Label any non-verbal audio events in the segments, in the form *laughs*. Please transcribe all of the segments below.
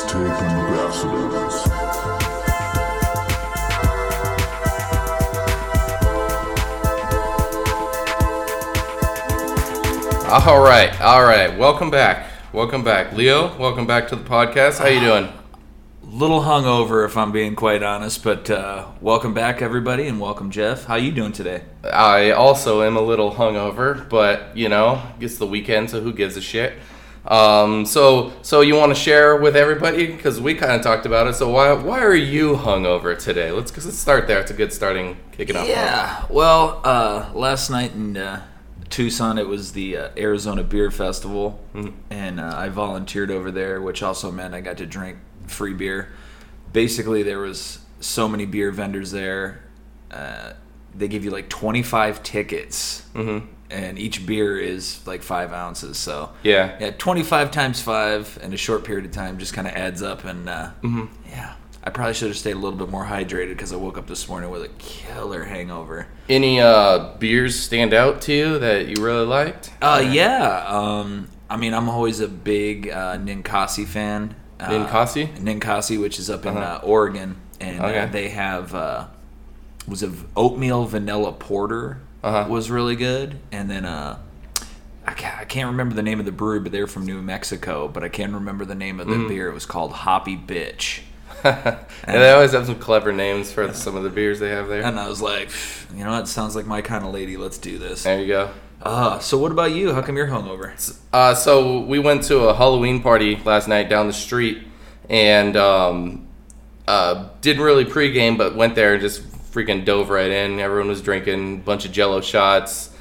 Mixtape Ambassadors. All right, all right. Welcome back. Welcome back, Leo. Welcome back to the podcast. How you doing? little hungover if i'm being quite honest but uh, welcome back everybody and welcome jeff how you doing today I also am a little hungover, but you know, it's the weekend, so who gives a shit? Um, so, so you want to share with everybody because we kind of talked about it. So why why are you hungover today? Let's let's start there. It's a good starting kicking off. yeah well uh, last night in uh, tucson it was the uh, arizona beer festival and uh, i volunteered over there which also meant i got to drink free beer basically there was so many beer vendors there uh, they give you like 25 tickets Mhm. And each beer is like five ounces so Yeah. Yeah, 25 times 5 in a short period of time just kind of adds up. And uh, Mm-hmm. yeah, I probably should have stayed a little bit more hydrated because I woke up this morning with a killer hangover. Any uh, beers stand out to you that you really liked? Uh, yeah. Um, I mean, I'm always a big uh, Ninkasi fan. Uh, Ninkasi? Ninkasi, which is up in Uh-huh. uh, Oregon. And Okay. uh, they have, uh, was a oatmeal vanilla porter Uh-huh. was really good. And then, uh, I can't, I can't remember the name of the brewery, but they're from New Mexico. But I can remember the name of the beer. It was called Hoppy Bitch. *laughs* and they always have some clever names for some of the beers they have there. And I was like, you know what? Sounds like my kind of lady. Let's do this. There you go. Uh, so what about you? How come you're hungover? Uh, so we went to a Halloween party last night down the street, and um, uh, didn't really pregame, but went there and just freaking dove right in. Everyone was drinking bunch of Jello shots,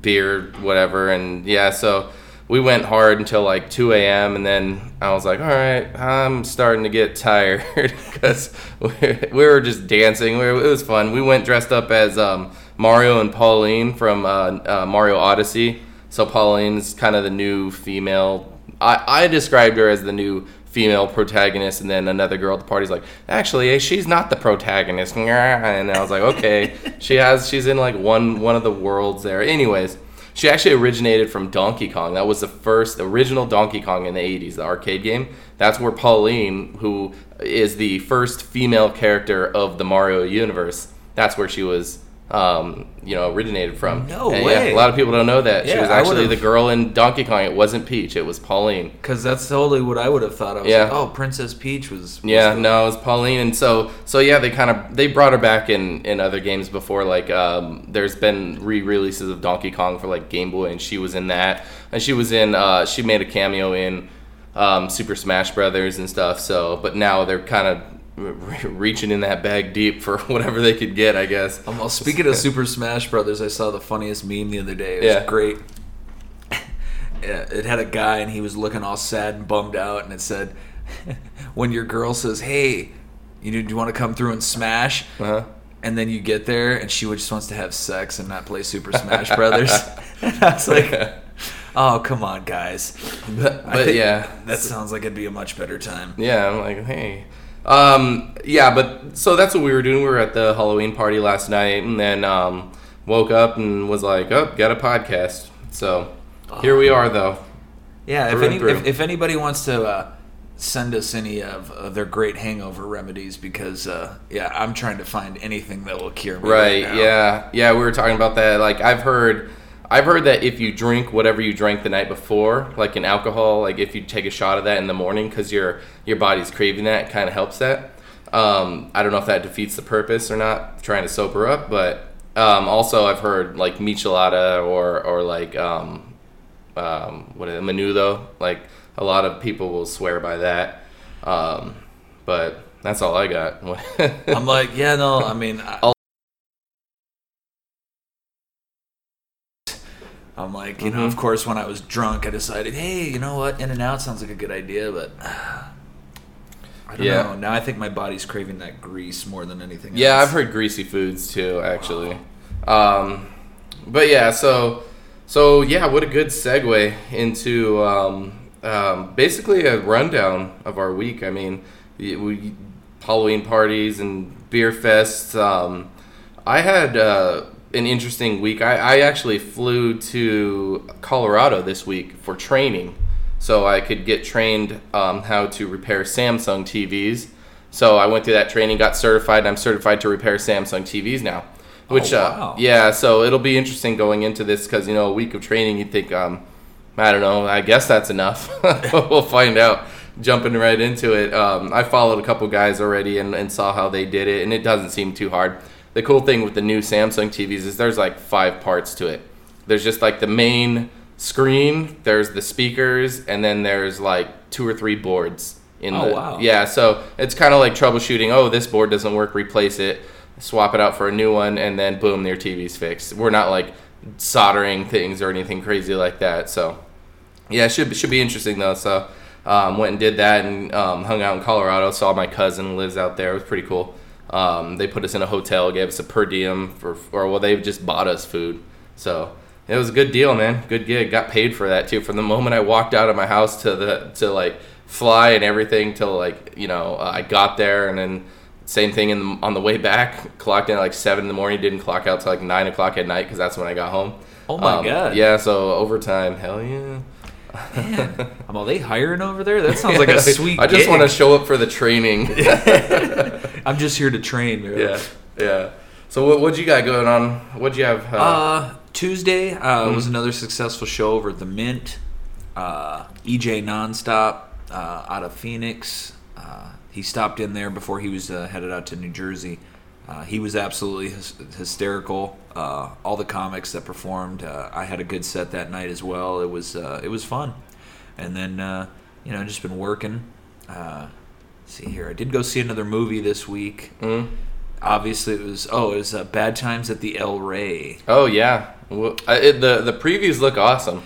beer, whatever, and yeah. So we went hard until like 2 a.m. and then I was like, all right, I'm starting to get tired *laughs* because we, we were just dancing. It was fun. We went dressed up as um, Mario and Pauline from uh, uh, Mario Odyssey. So Pauline's kind of the new female. I, I described her as the new female protagonist, and then another girl at the party's like, actually, eh, she's not the protagonist. *laughs* And I was like, okay, she has, she's in like one one of the worlds there. Anyways, she actually originated from Donkey Kong. That was the first original Donkey Kong in the 80s, the arcade game. That's where Pauline, who is the first female character of the Mario universe, that's where she was, um, you know, originated from. No And way. a lot of people don't know that she was actually the girl in Donkey Kong. It wasn't Peach. It was Pauline. Because that's totally what I would have thought. I was Yeah. like, oh, Princess Peach was. was Yeah, the- no, it was Pauline, and so so yeah, they kind of they brought her back in in other games before. Like, um, there's been re-releases of Donkey Kong for like Game Boy, and she was in that, and she was in uh, she made a cameo in um, Super Smash Brothers and stuff. So, but now they're kind of *laughs* reaching in that bag deep for *laughs* whatever they could get, I guess. Um, well, speaking of Super Smash Brothers, I saw the funniest meme the other day. It was Yeah. great. *laughs* Yeah, it had a guy and he was looking all sad and bummed out, and it said, "When your girl says, hey, you do you want to come through and smash?" Uh-huh. And then you get there, and she just wants to have sex and not play Super Smash Brothers. and I was like, "Oh, come on, guys!" But, but yeah, that sounds like it'd be a much better time. Yeah, I'm like, hey. Um, yeah, but so that's what we were doing. We were at the Halloween party last night and then um, woke up and was like, oh, got a podcast. So here we are, though. Yeah, if, any, if, if anybody wants to uh, send us any of uh, their great hangover remedies, because uh, yeah, I'm trying to find anything that will cure me. Right, now. yeah. Yeah, we were talking about that. Like, I've heard. I've heard that if you drink whatever you drank the night before, like an alcohol, like if you take a shot of that in the morning because your your body's craving that, it kind of helps that. Um, I don't know if that defeats the purpose or not, trying to sober up, but um, also I've heard like michelada or or like um, um, what is it, menudo. Like a lot of people will swear by that, um, but that's all I got. *laughs* I'm like, yeah, no, I mean, I, I'm like, you know, Mhm. of course, when I was drunk, I decided, hey, you know what, In and Out sounds like a good idea, but *sighs* I don't Yeah. know. Now I think my body's craving that grease more than anything. Yeah, else. I've heard greasy foods too, actually. Um, but yeah, so so yeah, what a good segue into um, um, basically a rundown of our week. I mean, we Halloween parties and beer fests. Um, I had uh, an interesting week. I, I actually flew to Colorado this week for training. so I could get trained um, how to repair Samsung TVs. So I went through that training, got certified, and I'm certified to repair Samsung TVs now. Which, Oh, wow. uh, yeah, so it'll be interesting going into this because you know a week of training, you think, um, I don't know, I guess that's enough. *laughs* we'll find out. Jumping right into it, um, I followed a couple guys already and, and saw how they did it, and it doesn't seem too hard. The cool thing with the new Samsung TVs is there's like five parts to it. There's just like the main screen, there's the speakers, and then there's like two or three boards in Oh, the wow. yeah. So it's kind of like troubleshooting. Oh, this board doesn't work, replace it, swap it out for a new one, and then boom, your TV's fixed. We're not like soldering things or anything crazy like that. So yeah, it should should be interesting though. So um, went and did that and um, hung out in Colorado. Saw my cousin lives out there. It was pretty cool. Um, they put us in a hotel, gave us a per diem for, or well, they just bought us food. So it was a good deal, man. Good gig. Got paid for that too. From the moment I walked out of my house to the to like fly and everything till like you know uh, I got there and then same thing in the, on the way back. Clocked in at like seven in the morning. Didn't clock out till like nine o'clock at night because that's when I got home. Oh my Um, God. Yeah. So overtime. Hell yeah. Man, are they hiring over there? That sounds like a sweet. *laughs* I just gig. want to show up for the training. *laughs* I'm just here to train. man. yeah, yeah. So what what you got going on? What'd you have? Uh, Uh, Tuesday uh, Mm-hmm. was another successful show over at the Mint. Uh, EJ Nonstop uh, out of Phoenix. Uh, he stopped in there before he was uh, headed out to New Jersey. Uh, he was absolutely hys- hysterical. Uh, all the comics that performed, uh, I had a good set that night as well. It was uh, it was fun, and then uh, you know just been working. Uh, let's see here, I did go see another movie this week. mm? Obviously, it was oh, it was uh, Bad Times at the El Rey. Oh yeah. Well, I, it, the the previews look awesome.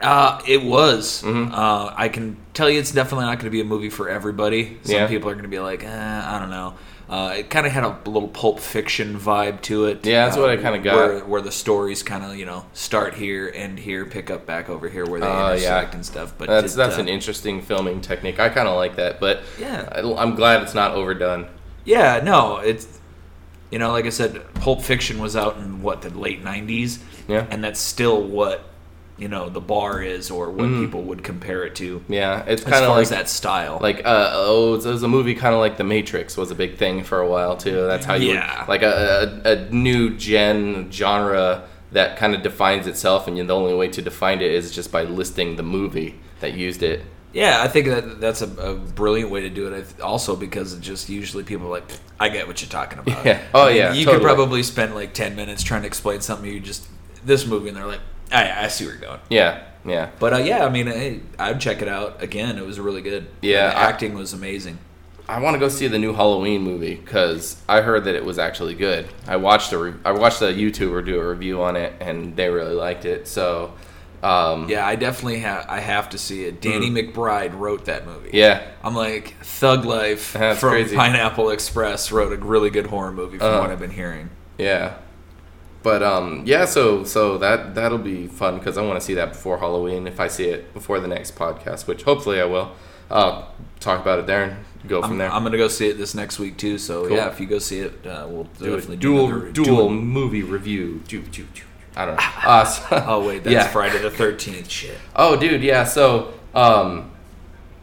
Uh, it was. Mhm. Uh, I can tell you, it's definitely not going to be a movie for everybody. Some Yeah. people are going to be like, eh, I don't know. Uh, it kind of had a little Pulp Fiction vibe to it. Yeah, that's uh, what I kinda got. Where, where the stories kind of, you know, start here, end here, pick up back over here where they Oh, intersect yeah. and stuff. But That's it, that's uh, an interesting filming technique. I kind of like that, but Yeah. I, I'm glad it's not overdone. Yeah, no, it's you know, like I said, Pulp Fiction was out in what the late '90s, Yeah. and that's still what you know the bar is, or what Mhm. people would compare it to. Yeah, it's As kind of far like as that style, like uh oh, it was a movie kind of like The Matrix was a big thing for a while too. That's how you would- Yeah. like a, a a new gen genre that kind of defines itself, and the only way to define it is just by listing the movie that used it. yeah, I think that that's a, a brilliant way to do it. Also, because it just usually people are like, I get what you're talking about. *laughs* Yeah. Oh, I mean, yeah, You totally. could probably spend like ten minutes trying to explain something. You just this movie, and they're like, I, I see where you're going. Yeah, yeah. But uh, yeah, I mean, hey, I'd check it out again. It was really good. Yeah, the I- acting was amazing. I want to go see the new Halloween movie because I heard that it was actually good. I watched a re- I watched a YouTuber do a review on it, and they really liked it. So, um, Yeah, I definitely have. I have to see it. Danny McBride wrote that movie. Mm. yeah, I'm like Thug Life That's from crazy. Pineapple Express wrote a really good horror movie from Uh. what I've been hearing. yeah. But um, yeah, so so that that'll be fun because I want to see that before Halloween. If I see it before the next podcast, which hopefully I will, uh, talk about it there and go from I'm, there. I'm gonna go see it this next week too. So Cool. yeah, if you go see it, uh, we'll do definitely a do dual another- dual movie review. Ju- ju- ju- I don't know. Uh, so- *laughs* Oh wait, *laughs* that's yeah. Friday the Thirteenth. Shit. Oh, dude, yeah. So, um,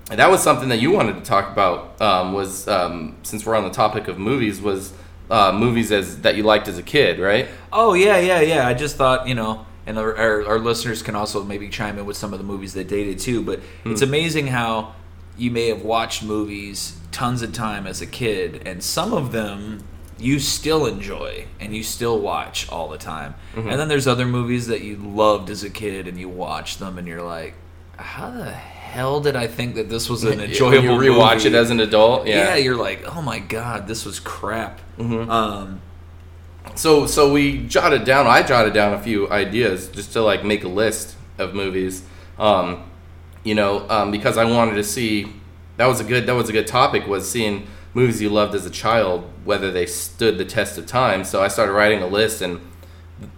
that was something that you wanted to talk about. Um, was um, since we're on the topic of movies, was uh, movies as that you liked as a kid, right? Oh yeah, yeah, yeah. I just thought you know, and our, our, our listeners can also maybe chime in with some of the movies they dated too. But it's amazing how you may have watched movies tons of time as a kid, and some of them you still enjoy and you still watch all the time. And then there's other movies that you loved as a kid, and you watch them, and you're like, how the hell did I think that this was an *laughs* enjoyable? When you rewatch movie? it as an adult. yeah. Yeah. Mm-hmm. you're like, oh my god, this was crap. Um, So, so we jotted down. I jotted down a few ideas just to like make a list of movies. Um, you know, um, because I wanted to see. That was a good. That was a good topic. Was seeing movies you loved as a child, whether they stood the test of time. So I started writing a list, and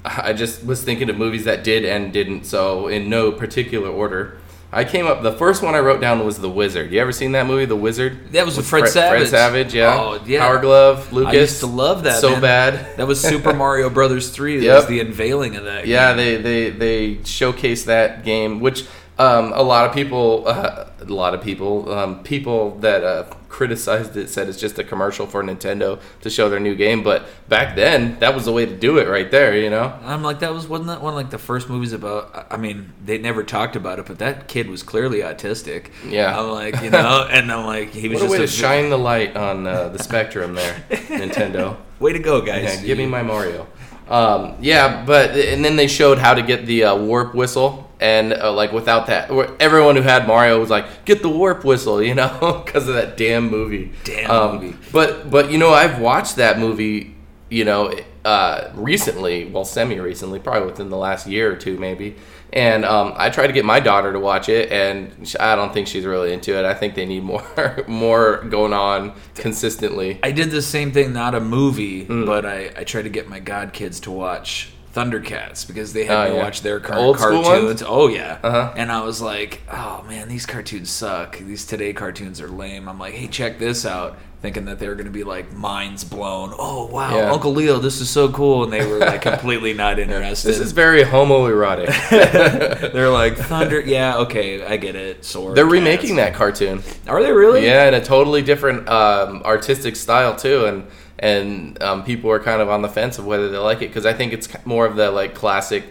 I just was thinking of movies that did and didn't. So in no particular order, I came up. The first one I wrote down was The Wizard. You ever seen that movie, The Wizard? That was with Fred Fred Savage. Fred Savage, yeah. Oh, yeah. Power Glove, Lucas. I used to love that. So man. bad. That was Super *laughs* Mario Brothers three. That Yep. was the unveiling of that. Yeah, game. they, they they showcased that game, which Um, a lot of people, uh, a lot of people, um, people that uh, criticized it said it's just a commercial for Nintendo to show their new game. But back then, that was the way to do it, right there. You know? I'm like, that was wasn't that one of, like the first movies about? I- mean, they never talked about it, but that kid was clearly autistic. Yeah. I'm like, you know, *laughs* and I'm like, he was What a way to just shine the light on uh, the spectrum there, *laughs* Nintendo. Way to go, guys! Yeah, give me my Mario. Um, yeah, but and then they showed how to get the uh, warp whistle, and uh, like without that, everyone who had Mario was like, "Get the warp whistle," *laughs* you know, because of that damn movie. Damn Um, movie. But but you know, I've watched that movie, you know, uh, recently, well, semi recently, probably within the last year or two, maybe. And um, I tried to get my daughter to watch it, and I don't think she's really into it. I think they need *laughs* more more going on consistently. I did the same thing, not a movie, Mm. but I, I tried to get my god kids to watch Thundercats because they had Oh, me yeah. watch their current Old cartoons. Oh yeah, Uh-huh. and I was like, oh man, these cartoons suck. These today cartoons are lame. I'm like, hey, check this out. Thinking that they were gonna be like minds blown. Oh wow, Yeah. Uncle Leo, this is so cool, and they were like completely not *laughs* interested. This is very homoerotic. *laughs* They're like Thunder. *laughs* Yeah, okay, I get it. Sword. They're cats. remaking that cartoon. Are they really? Yeah, in a totally different um, artistic style too, and and um, people are kind of on the fence of whether they like it because I think it's more of the like classic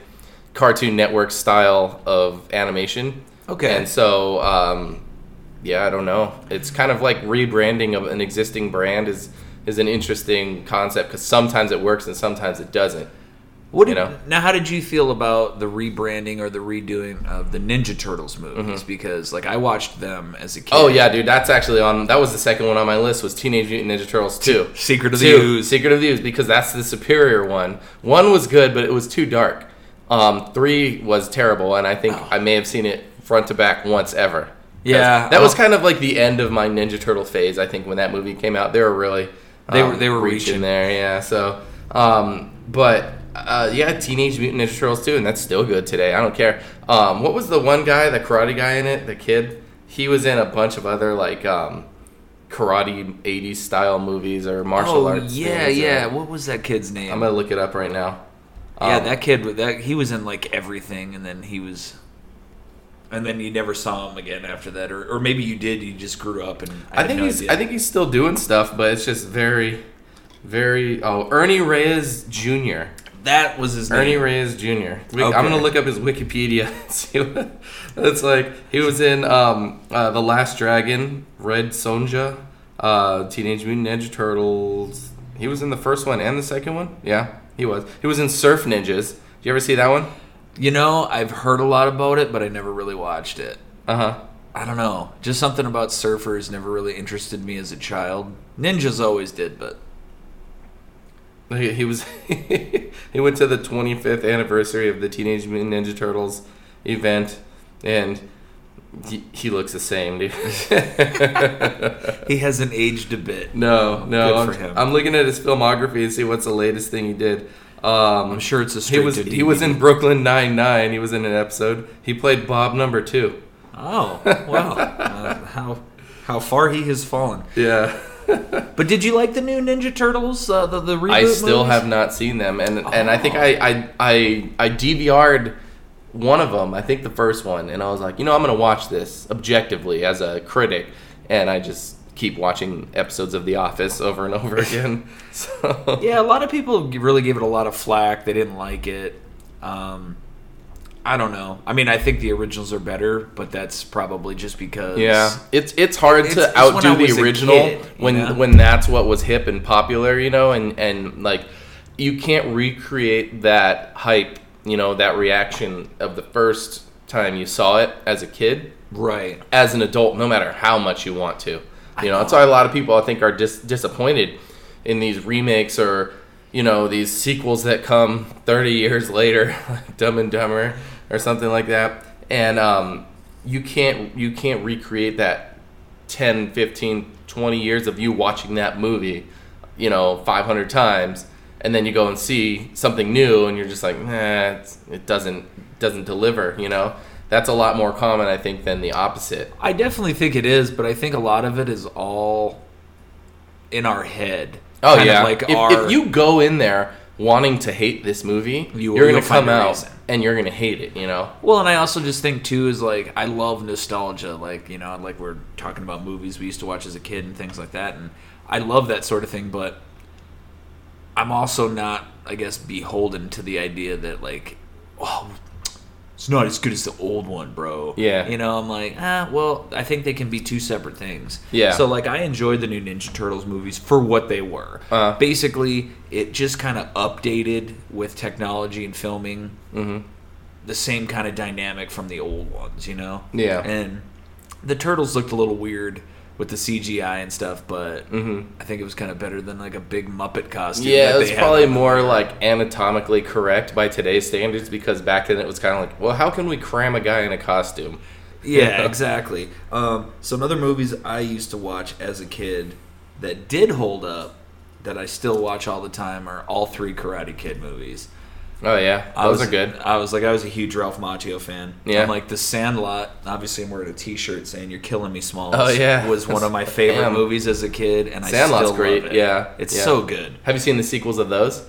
Cartoon Network style of animation. Okay. And so, um, yeah, I don't know. It's kind of like rebranding of an existing brand is is an interesting concept because sometimes it works and sometimes it doesn't. What do you know? now? How did you feel about the rebranding or the redoing of the Ninja Turtles movies? Because like I watched them as a kid. Mm-hmm. Oh yeah, dude, that's actually on. That was the second one on my list. Was Teenage Mutant Ninja Turtles two. *laughs* Secret of the Two, Ooze. Secret of the Ooze, because that's the superior one. One was good, but it was too dark. Um, three was terrible, and I think Oh. I may have seen it front to back once ever. Yeah, that was oh. kind of like the end of my Ninja Turtle phase. I think when that movie came out, they were really They were- um, they were reaching reaching. there. Yeah, so um, but. Uh, yeah, Teenage Mutant Ninja Turtles too, and that's still good today. I don't care. Um, what was the one guy, the karate guy in it, the kid? He was in a bunch of other like um, karate 80s style movies or martial Oh arts. yeah, yeah. uh, What was that kid's name? I'm gonna look it up right now. yeah, Um, that kid. That he was in like everything, and then he was. And then you never saw him again after that, or, or maybe you did. You just grew up, and I, I think no he's idea. I think he's still doing stuff, but it's just very, very. Oh, Ernie Reyes Jr. that was his Ernie name. Reyes Jr. Wik- I'm gonna look up his Wikipedia *laughs* and see what it's like. He was in um, uh, the Last Dragon, Red Sonja, uh, Teenage Mutant Ninja Turtles. He was in the first one and the second one. Yeah, he was. He was in Surf Ninjas. Did you ever see that one? You know, I've heard a lot about it, but I never really watched it. Uh huh. I don't know. Just something about surfers never really interested me as a child. Ninjas always did, but He, he was *laughs* he went to the 25th anniversary of the Teenage Mutant Ninja Turtles event, and he, he looks the same, dude. *laughs* he hasn't aged a bit. no, no, Good I'm, him. I'm looking at his filmography and see what's the latest thing he did. Um, I'm sure it's a he was he was in Brooklyn Nine Nine. He was in an episode. He played Bob Number Two. Oh, wow. *laughs* uh, how how far he has fallen. Yeah, *laughs* But did you like the new Ninja Turtles? Uh, the the reboot I still movies? have not seen them, and and I think Oh. I I I I DVR'd one of them. I think the first one, and I was like, you know, I'm gonna watch this objectively as a critic, and I just keep watching episodes of The Office over and over *laughs* again. So Yeah, a lot of people really gave it a lot of flack. They didn't like it. Um, I don't know. I mean, I think the originals are better, but that's probably just because. Yeah, it's it's hard It's- to it's outdo the original kid, when know? when that's what was hip and popular, you know, and and like you can't recreate that hype, you know, that reaction of the first time you saw it as a kid Right. as an adult, no matter how much you want to. You know, that's why a lot of people I think are dis- disappointed in these remakes or you know these sequels that come 30 years later, like *laughs* Dumb and Dumber or something like that, and um, you can't you can't recreate that 10, 15, 20 years of you watching that movie, you know, 500 times. And then you go and see something new, and you're just like, nah, it's, it doesn't doesn't deliver. You know, that's a lot more common, I think, than the opposite. I definitely think it is, but I think a lot of it is all in our head. Oh yeah, like if, our, if you go in there wanting to hate this movie, You- are gonna come out reason. And you're gonna hate it. You know. Well, and I also just think too is like I love nostalgia. Like you know, like we're talking about movies we used to watch as a kid and things like that, and I love that sort of thing. But I'm also not, I guess, beholden to the idea that like, oh, it's not as good as the old one, bro. Yeah. You know, I'm like, ah, well, I think they can be two separate things. Yeah. So like, I enjoyed the new Ninja Turtles movies for what they were. Uh. Basically, it just kind of updated with technology and filming Mm-hmm. the same kind of dynamic from the old ones, you know? Yeah. And the turtles looked a little weird with the CGI and stuff, but I think it was kind of better than like a big Muppet costume. Mm-hmm. Yeah, it was probably more like anatomically correct by today's standards because back then it was kind of like, well, how can we cram a guy in a costume? *laughs* Yeah, exactly. Um, some other movies I used to watch as a kid that did hold up that I still watch all the time are all three Karate Kid movies. Oh yeah, I those was, are good. I was like, I was a huge Ralph Macchio fan. Yeah. I'm like The Sandlot. Obviously, I'm wearing a T-shirt saying "You're killing me, Smalls." Oh, yeah. was one of my *laughs* favorite Damn. movies as a kid, and I still great. love it. Sandlot's great. Yeah, it's yeah. so good. Have you seen the sequels of those?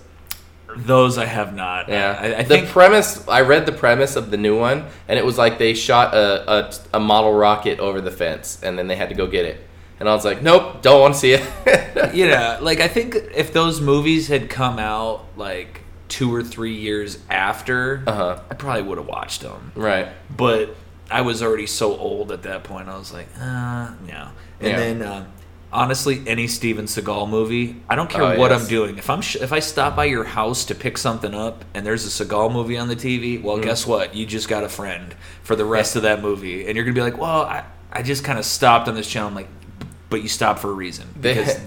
Those I have not. Yeah, I, I the think premise. I read the premise of the new one, and it was like they shot a, a a model rocket over the fence, and then they had to go get it. And I was like, nope, don't want to see it. *laughs* yeah, like I think if those movies had come out like two or three years after, Uh-huh. I probably would have watched them. right. But I was already so old at that point. I was like, uh, no. And Yeah. then, uh, honestly, any Steven Seagal movie, I don't care Oh, what yes. I'm doing. If I'm sh- if I stop by your house to pick something up and there's a Seagal movie on the TV, well, guess Mm-hmm. what? You just got a friend for the rest of that movie, and you're gonna be like, well, I, I just kind of stopped on this channel. I'm like, but you stopped for a reason because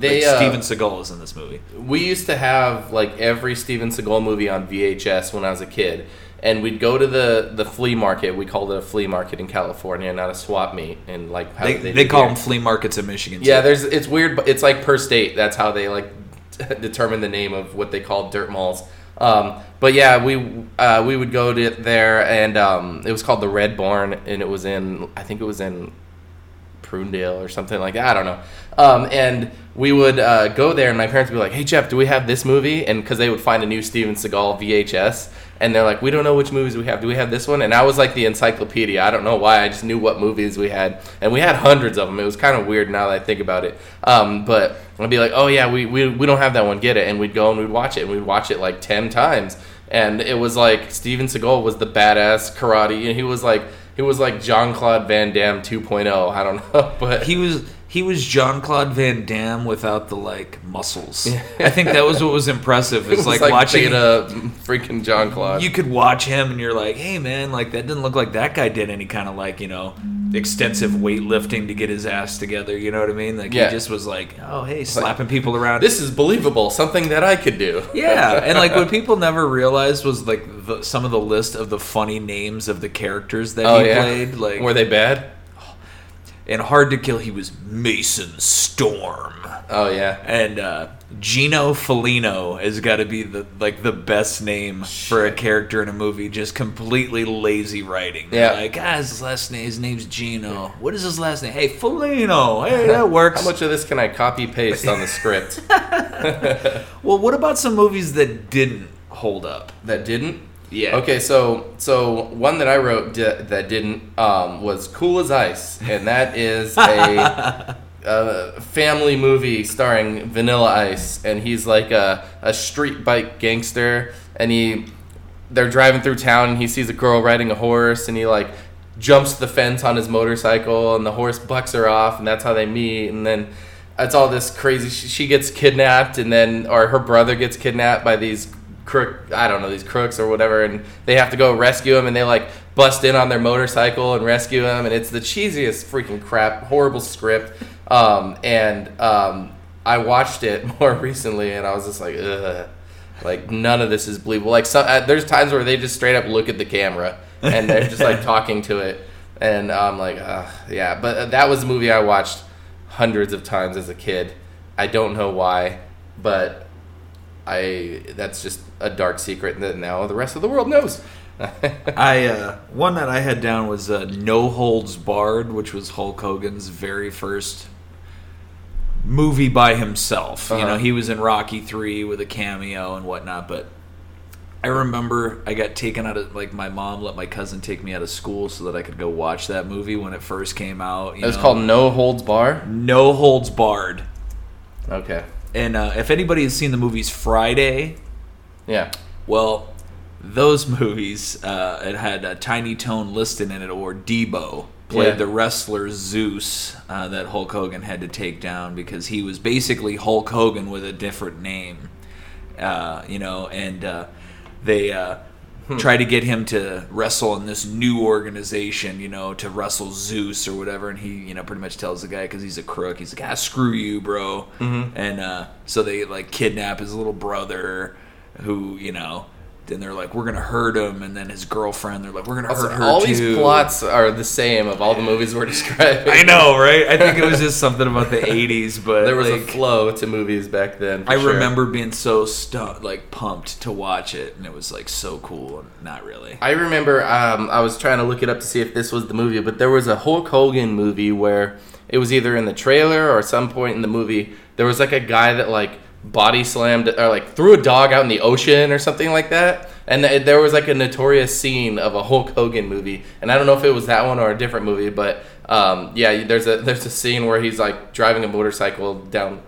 they, like, uh, Steven Seagal is in this movie. We used to have like every Steven Seagal movie on VHS when I was a kid, and we'd go to the the flea market. We called it a flea market in California, not a swap meet. And like how They, they, they, call here. them flea markets in Michigan. Yeah, too. there's it's weird, but it's like per state. That's how they like *laughs* determine the name of what they call dirt malls. Um, but yeah, we uh, we would go to there, and um, it was called the Red Barn, and it was in I think it was in Prunedale or something like that. I don't know. Um, and we would uh, go there, and my parents would be like, "Hey Jeff, do we have this movie?" And because they would find a new Steven Seagal VHS, and they're like, "We don't know which movies we have. Do we have this one?" And I was like the encyclopedia. I don't know why. I just knew what movies we had, and we had hundreds of them. It was kind of weird now that I think about it. Um, but I'd be like, "Oh yeah, we, we we don't have that one. Get it." And we'd go and we'd watch it, and we'd watch it like ten times. And it was like Steven Seagal was the badass karate. and He was like he was like Jean-Claude Van Damme 2.0. I don't know, *laughs* but he was he was Jean-Claude Van Damme without the like muscles. I think that was what was impressive. *laughs* it Is was like, like, watching. a freaking Jean-Claude. You could watch him and you're like, hey man, like that didn't look like that guy did any kind of like you know extensive weightlifting to get his ass together. You know what I mean? Like Yeah. he just was like, oh hey, slapping people around. this is believable. Something that I could do. Yeah, *laughs* and like what people never realized was like the, some of the list of the funny names of the characters that Oh he yeah. played. Like were they bad? And Hard to Kill, he was Mason Storm, Oh yeah. and uh, Gino Felino has got to be the like the best name for a character in a movie. Just completely lazy writing. Yeah. like ah, his last name, his name's Gino. What is his last name? Hey, Felino. Hey, that *laughs* works. How much of this can I copy paste on the script *laughs* *laughs* well, what about some movies that didn't hold up? that didn't? Yeah. Okay, so so one that I wrote di- that didn't um, was Cool as Ice, and that is a, a family movie starring Vanilla Ice, and he's like a, a street bike gangster, and he they're driving through town, and he sees a girl riding a horse, and he like jumps the fence on his motorcycle, and the horse bucks her off, and that's how they meet, and then. It's all this crazy. She she gets kidnapped, and then, or her brother gets kidnapped by these crook I don't know these crooks or whatever and they have to go rescue him and they like bust in on their motorcycle and rescue him and it's the cheesiest freaking crap horrible script. Um, and um, I watched it *laughs* more recently and I was just like ugh. Like none of this is believable. Like some, uh, there's times where they just straight up look at the camera and they're just like *laughs* talking to it. And I'm like uh, yeah but uh, that was a movie I watched hundreds of times as a kid. I don't know why but I that's just a dark secret that now the rest of the world knows. *laughs* I uh, one that I had down was uh, No Holds Barred, which was Hulk Hogan's very first movie by himself. You Uh-huh. know, he was in Rocky Three with a cameo and whatnot, but I remember I got taken out of like my mom let my cousin take me out of school so that I could go watch that movie when it first came out. you It was know. called No Holds Bar. No Holds Barred. Okay. And uh, if anybody has seen the movies Friday, Yeah. well, those movies uh, it had a Tiny Tom Lister in it, or Debo played Yeah. the wrestler Zeus uh, that Hulk Hogan had to take down because he was basically Hulk Hogan with a different name, uh, you know, and uh, they. Uh, Try to get him to wrestle in this new organization, you know, to wrestle Zeus or whatever, and he, you know, pretty much tells the guy because he's a crook. He's like, "Ah, screw you, bro." And uh, so they like kidnap his little brother, who you know. Then they're like, "We're gonna hurt him," and then his girlfriend, they're like, "We're gonna hurt her all too." these plots are the same of all the movies we're *laughs* describing. I know, right? I think it was just something about the *laughs* '80s, but There was like, a flow to movies back then. for I sure. remember being so stu- like pumped to watch it, and it was like so cool. and Not really. I remember um, I was trying to look it up to see if this was the movie, but there was a Hulk Hogan movie where it was either in the trailer or some point in the movie. There was like a guy that like body slammed or like threw a dog out in the ocean or something like that. And th- there was like a notorious scene of a Hulk Hogan movie, and I don't know if it was that one or a different movie, but um, yeah, there's a there's a scene where he's like driving a motorcycle down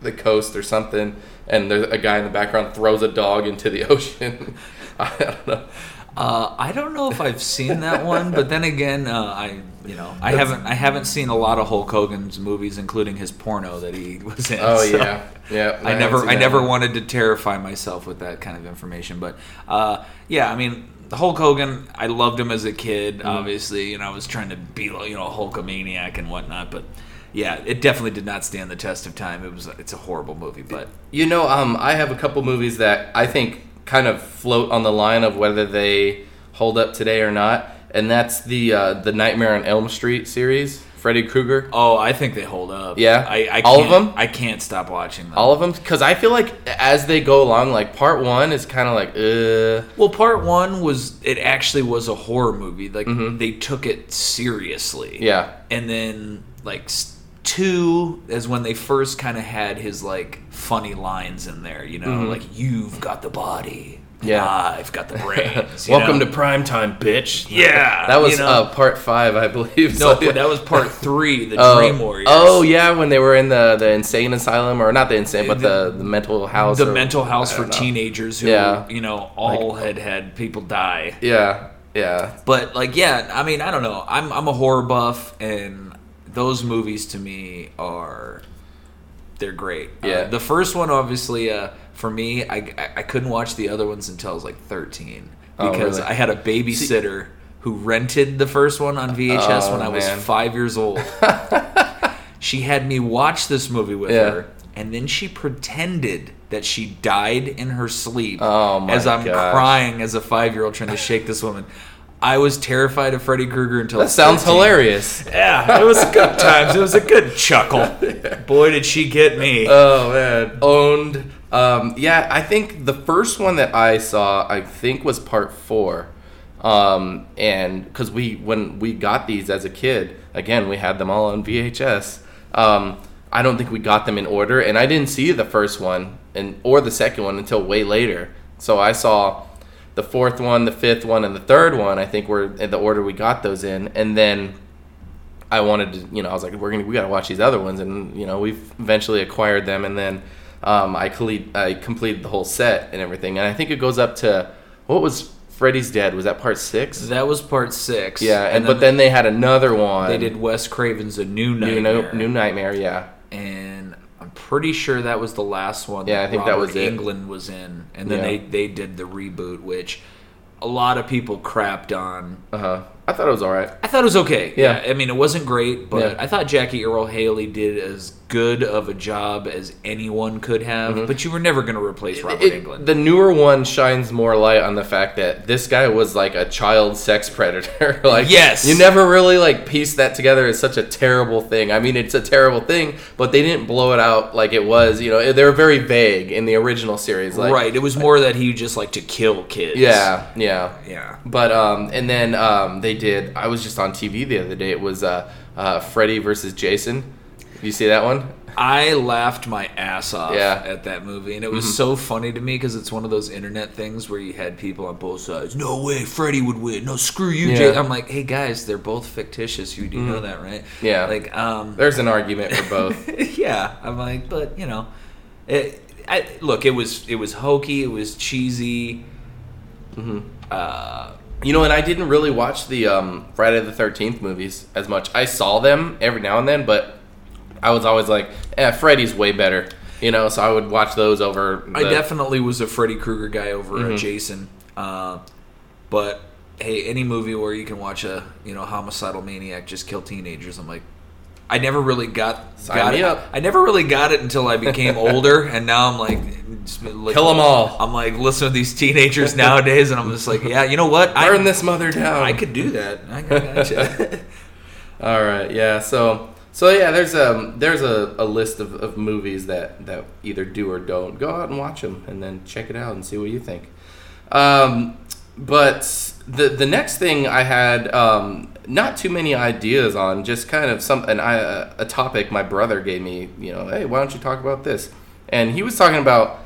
the coast or something, and there's a guy in the background throws a dog into the *laughs* ocean. I don't know. Uh, I don't know if I've seen that one, but then again, uh, I you know I haven't I haven't seen a lot of Hulk Hogan's movies, including his porno that he *laughs* was in. Oh so yeah, yeah. *laughs* I haven't never I never one. wanted to terrify myself with that kind of information, but uh, yeah, I mean Hulk Hogan, I loved him as a kid. Mm-hmm. Obviously, you know I was trying to be you know a Hulkamaniac and whatnot, but yeah, it definitely did not stand the test of time. It was it's a horrible movie, but You know, um, I have a couple movies that I think kind of float on the line of whether they hold up today or not, and that's the uh, the Nightmare on Elm Street series, Freddy Krueger. oh, I think they hold up. Yeah? I, I All of them? I can't stop watching them. All of them, because I feel like as they go along, like part one is kind of like, uh, Well, part one was it actually was a horror movie. Like they took it seriously. Mm-hmm. yeah, And then like two is when they first kind of had his like funny lines in there. You know, like you've got the body. Mm-hmm. Yeah. I've got the *laughs* brains. welcome know? to prime time, bitch. Yeah, that was you know. uh, part five, I believe. no, *laughs* so, that was part *laughs* three. The Oh, Dream Warriors. oh yeah, when they were in the the insane asylum, or not the insane, but The- the the mental house. the or- mental house for know. teenagers who, Yeah. you know, all had had people die. Yeah, yeah. But like, yeah, I mean, I don't know. I'm I'm a horror buff, and those movies to me are they're great. Uh, Yeah. the first one, obviously, uh, for me, I, I couldn't watch the other ones until I was like 13 Oh, because really? I had a babysitter who rented the first one on VHS Oh, when I was man. five years old. *laughs* she had me watch this movie with Yeah. her, and then she pretended that she died in her sleep Oh, my as I'm gosh. crying as a five year old trying to shake this woman. I was terrified of Freddy Krueger until I That sounds 13. hilarious. Yeah, it was good *laughs* times. It was a good chuckle. *laughs* Boy, did she get me. Oh man, owned. Um, yeah, I think the first one that I saw, I think, was part four. Um, and because we when we got these as a kid, again, we had them all on VHS. Um, I don't think we got them in order, and I didn't see the first one and or the second one until way later. So I saw the fourth one, the fifth one, and the third one. I think were in the order we got those in, and then I wanted to, you know, I was like, we're gonna, we gotta watch these other ones, and you know, we've eventually acquired them, and then um, I complete, I completed the whole set and everything, and I think it goes up to what was Freddy's Dead? Was that part six? that was part six. yeah, and, but then they had another one. they did Wes Craven's A New new, Nightmare. new, new Nightmare. Yeah, and I'm pretty sure that was the last one. Yeah, I think that Robert was it. Englund was in, and then Yeah. they they did the reboot, which a lot of people crapped on. uh huh. I thought it was all right. I thought it was okay. Yeah. I mean, it wasn't great, but Yeah. I thought Jackie Earle Haley did as good of a job as anyone could have. But you were never going to replace Robert Mm-hmm. It- Englund. the newer one shines more light on the fact that this guy was like a child sex *laughs* predator. *laughs* like, Yes. you never really like piece that together as such a terrible thing. I mean, it's a terrible thing, but they didn't blow it out like it was. You know, they were very vague in the original series. Like, right. It was more that he just liked to kill kids. Yeah, yeah. Yeah. But um, and then um, they did. I was just on TV the other day. It was uh, uh, Freddy versus Jason, You see that one? I laughed my ass off Yeah. Mm-hmm. at that movie, and it was so funny to me because it's one of those internet things where you had people on both sides. No way, Freddy would win. No, screw you, Yeah. Jay. I'm like, hey guys, they're both fictitious. You do know that, right? Mm-hmm. Yeah. Like, um, There's an argument for both. *laughs* yeah. I'm like, but you know, it, I, look, it was it was hokey. It was cheesy. Uh, You know, and I didn't really watch the um, Friday the Thirteenth movies as much. I saw them every now and then, but I was always like, "Eh, Freddy's way better." You know, so I would watch those over. I definitely was a Freddy Krueger guy over Mm-hmm. uh, Jason. Uh, but hey, any movie where you can watch a you know homicidal maniac just kill teenagers, I'm like, I never really got Sign got it. up. I never really got it until I became *laughs* older, and now I'm like, like Kill 'em all. I'm like, listen to these teenagers nowadays, and I'm just like, yeah, you know what? burn I, this mother down. I could do that. I gotcha. *laughs* *laughs* All right, yeah. So, so yeah, there's a there's a, a list of, of movies that that either do or don't. Go out and watch them, and then check it out and see what you think. Um, but the the next thing I had um, not too many ideas on, just kind of some an, I, a topic my brother gave me. You know, hey, why don't you talk about this? And he was talking about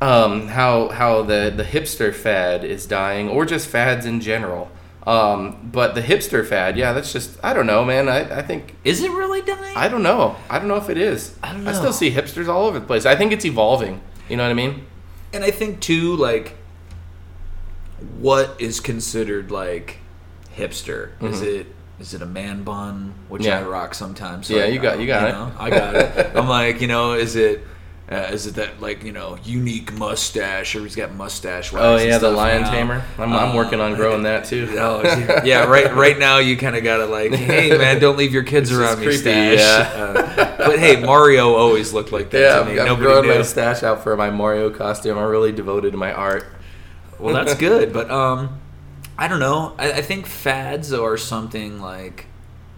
um, how how the the hipster fad is dying, or just fads in general. Um, but the hipster fad, yeah, that's just I don't know, man. I, I think Is it really dying? I don't know. I don't know if it is. I don't know. I still see hipsters all over the place. I think it's evolving. You know what I mean? And I think too, like, what is considered like hipster? Is it is it a man bun, which Mm-hmm. Yeah. I rock sometimes? Yeah, I- you got- you got it. know, I got it. *laughs* I'm like, you know, is it uh, is it that like you know unique mustache? Everybody's got mustache. wax Oh and yeah, the lion now. tamer. I'm, I'm Uh, working on growing that too. *laughs* Oh, yeah, yeah, right. Right now, you kind of got to like, *laughs* hey man, don't leave your kids It's around me, creepy, stash. yeah. Uh, but hey, Mario always looked like that Yeah, to I'm, me. I'm Nobody growing knew. my stash out for my Mario costume. I'm really devoted to my art. Well, that's *laughs* good, but um, I don't know. I, I think fads are something like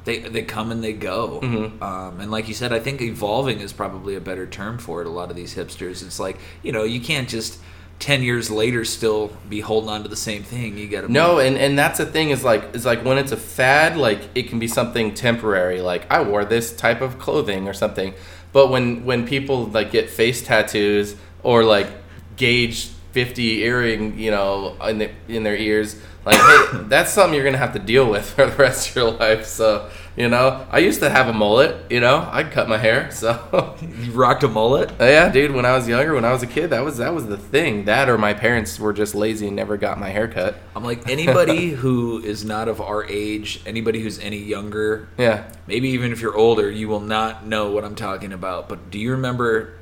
they they come and they go. Mhm. Um, and like you said, I think evolving is probably a better term for it. A lot of these hipsters, it's like you know, you can't just ten years later still be holding on to the same thing. You got to No, and, and that's the thing is like is like when it's a fad, like it can be something temporary. Like I wore this type of clothing or something. But when when people like get face tattoos or like gauge fifty earring, you know, in the, in their ears, like hey, that's something you're gonna have to deal with *laughs* for the rest of your life. So you know, I used to have a mullet. You know, I'd cut my hair. So *laughs* You rocked a mullet. Oh, yeah, dude. When I was younger, when I was a kid, that was that was the thing. That or my parents were just lazy and never got my hair cut. I'm like anybody *laughs* who is not of our age, anybody who's any younger, Yeah. maybe even if you're older, you will not know what I'm talking about. But do you remember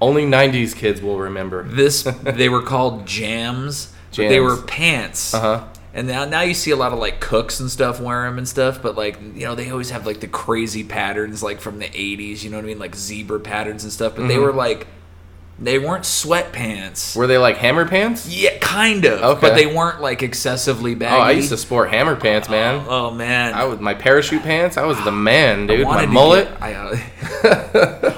Only '90s kids will remember. this? they were called jams. But they were pants. Uh huh. And now, now you see a lot of like cooks and stuff wear them and stuff, but like you know they always have like the crazy patterns like from the '80s, you know what I mean, like zebra patterns and stuff. But they Mhm. were like, they weren't sweatpants. Were they like hammer pants? yeah, kind of, Okay. but they weren't like excessively baggy. Oh, I used to sport hammer pants, man. Oh, man, I was my parachute pants. I was the man, dude. My mullet. get- I, uh,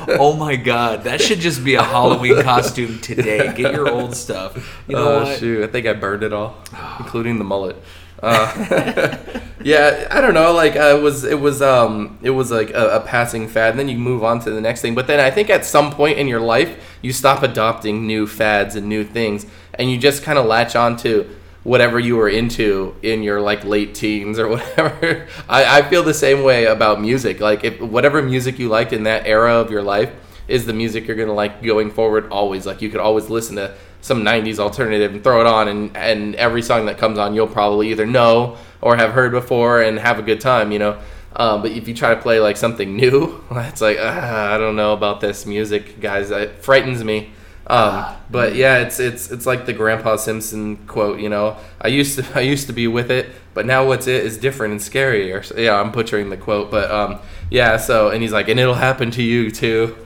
*laughs* oh my god, that should just be a Halloween *laughs* costume today. Get your old stuff. You know oh what? shoot! I think I burned it all, including the mullet. Uh, *laughs* yeah, I don't know. Like uh, it was, it was, um, it was like a, a passing fad. And then you move on to the next thing. But then I think at some point in your life, you stop adopting new fads and new things, and you just kind of latch on to whatever you were into in your like late teens or *laughs* whatever. I, I feel the same way about music. Like if whatever music you liked in that era of your life is the music you're gonna like going forward always. Like you could always listen to some '90s alternative and throw it on, and and every song that comes on, you'll probably either know or have heard before and have a good time. You know. Um, but if you try to play like something new, *laughs* it's like ah, I don't know about this music, guys. It frightens me. Um, but yeah, it's it's it's like the Grandpa Simpson quote. You know, I used to *laughs* I used to be with it, but now what's it is different and scarier Or yeah, I'm butchering the quote, but um, yeah. So and he's like, and it'll happen to you too.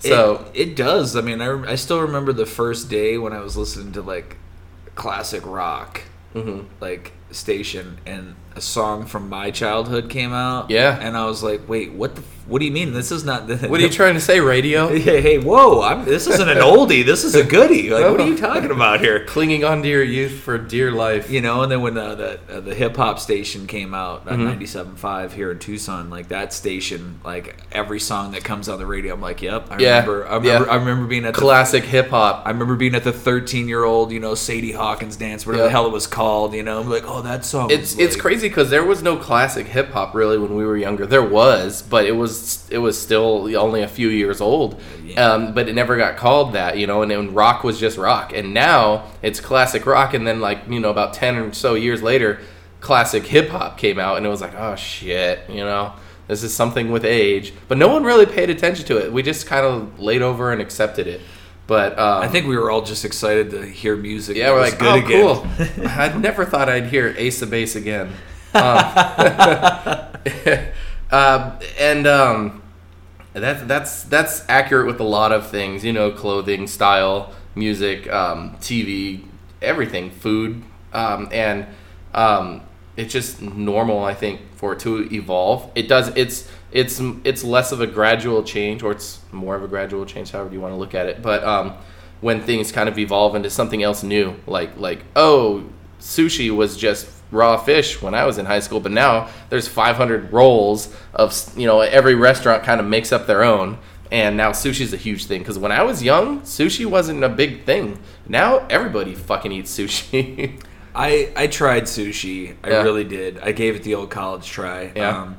So it, it does. I mean, I, I still remember the first day when I was listening to like classic rock, mhm. like station, and a song from my childhood came out. Yeah. and I was like, wait, what the? What do you mean? This is not. The, What are you *laughs* trying to say, radio? *laughs* Hey, hey, whoa! I'm, this isn't an oldie. This is a goodie. Like, what are you talking about here? Clinging on to your youth for dear life. You know, and then when uh, the uh, the hip hop station came out Mm-hmm. at 97.5 here in Tucson, like that station, like every song that comes on the radio, I'm like, yep. I Yeah, remember. I remember. yeah. I remember being at Classic hip hop. I remember being at the 13 year old, you know, Sadie Hawkins dance, whatever the hell it was called. You know, I'm like, oh, that song. It's was it's crazy because there was no classic hip hop really when we were younger. There was, but it was it was still only a few years old. Yeah. Um, but it never got called that, you know. And then rock was just rock, and now it's classic rock. And then like you know about ten or so years later, classic hip hop came out, and it was like oh shit, you know. This is something with age, but no one really paid attention to it. We just kind of laid over and accepted it. But um, I think we were all just excited to hear music. yeah, that we're was like, good oh, again. cool. *laughs* I never thought I'd hear Ace of Base again. Um, uh, *laughs* and um, that's that's that's accurate with a lot of things. You know, clothing, style, music, um, TV, everything, food, um, and um, it's just normal. I think for it to evolve. It does. It's it's it's less of a gradual change, or it's more of a gradual change, however you want to look at it. But um, when things kind of evolve into something else new, like like oh, sushi was just raw fish when I was in high school, but now there's 500 rolls of you know every restaurant kind of makes up their own. And now sushi's a huge thing because when I was young, sushi wasn't a big thing. Now everybody fucking eats sushi. *laughs* I I tried sushi. I Yeah. really did. I gave it the old college try. Yeah. Um,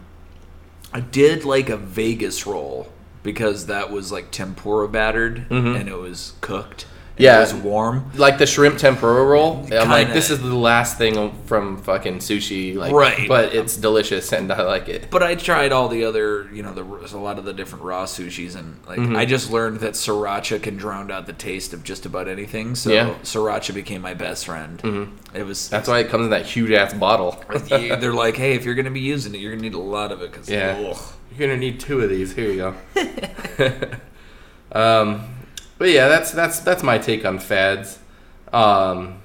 I did like a Vegas roll because that was like tempura battered mm-hmm. and it was cooked. Yeah. it was warm. like the shrimp tempura roll. I'm like, this is the last thing from fucking sushi, like, Right. But it's delicious and I like it. But I tried all the other, you know, the, a lot of the different raw sushis, and like Mm-hmm. I just learned that sriracha can drown out the taste of just about anything. So Yeah. sriracha became my best friend. Mm-hmm. It was. That's why it comes in that huge ass bottle. *laughs* they're like, hey, if you're gonna be using it, you're gonna need a lot of it because Yeah. You're gonna need two of these. Here you go. *laughs* *laughs* um, but yeah, that's that's that's my take on fads. Um,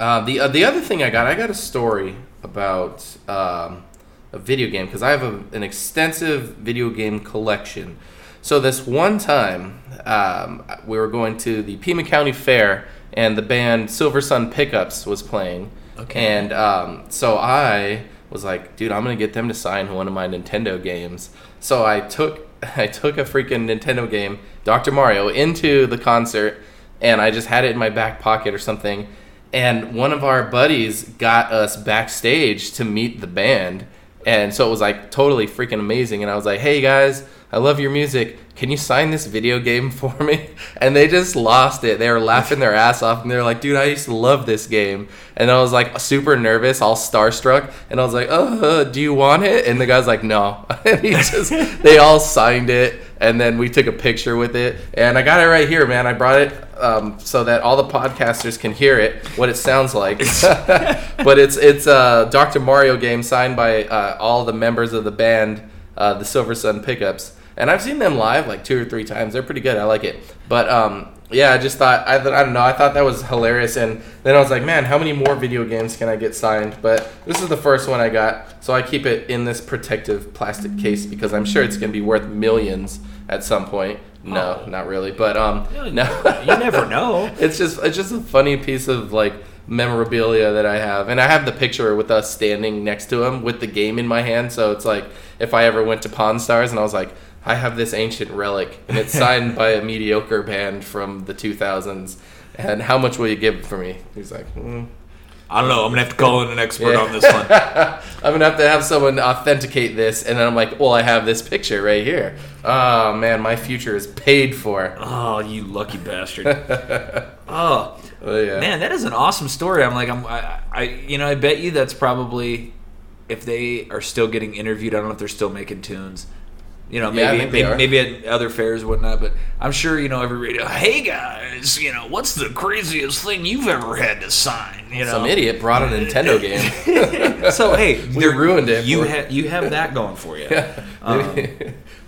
uh, the uh, the other thing I got, I got a story about um, a video game because I have a, an extensive video game collection. So this one time, um, we were going to the Pima County Fair, and the band Silver Sun Pickups was playing. Okay. And um, so I was like, dude, I'm gonna get them to sign one of my Nintendo games. So I took *laughs* I took a freaking Nintendo game, Dr. Mario, into the concert, and I just had it in my back pocket or something. And one of our buddies got us backstage to meet the band. And so it was like totally freaking amazing. And I was like, hey guys, I love your music. Can you sign this video game *laughs* for me? And they just lost it. They were laughing their ass off. And they're like, dude, I used to love this game. And I was like super nervous, all starstruck. And I was like, uh, do you want it? And the guy's like, no. *laughs* and he just, *laughs* they all signed it. And then we took a picture with it. And I got it right here, man. I brought it um, so that all the podcasters can hear it, what it sounds like. but it's it's a Dr. Mario game signed by uh, all the members of the band, uh, the Silver Sun Pickups. And I've seen them live like two or three times. They're pretty good. I like it. But um, yeah, I just thought I, th- I don't know. I thought that was hilarious. And then I was like, man, how many more video games can I get signed? But this is the first one I got, so I keep it in this protective plastic case because I'm sure it's gonna be worth millions at some point. No, Oh. not really. But um, no. *laughs* you never know. *laughs* it's just it's just a funny piece of like memorabilia that I have, and I have the picture with us standing next to him with the game in my hand. So it's like if I ever went to Pawn Stars and I was like, I have this ancient relic, and it's signed by a mediocre band from the 2000s. And how much will you give for me? He's like, mm. I don't know. I'm gonna have to call in an expert Yeah. on this one. *laughs* I'm gonna have to have someone authenticate this, and then I'm like, well, I have this picture right here. Oh man, my future is paid for. Oh, you lucky bastard. *laughs* oh, Oh, yeah. man, that is an awesome story. I'm like, I'm, I, I, you know, I bet you that's probably if they are still getting interviewed. I don't know if they're still making tunes. You know, maybe they maybe, maybe at other fairs and whatnot. But I'm sure you know every radio. Hey guys, you know what's the craziest thing you've ever had to sign? You know, Some idiot brought a Nintendo game. *laughs* so hey, *laughs* We there- ruined it You ha- you have that going for you. *laughs* Um,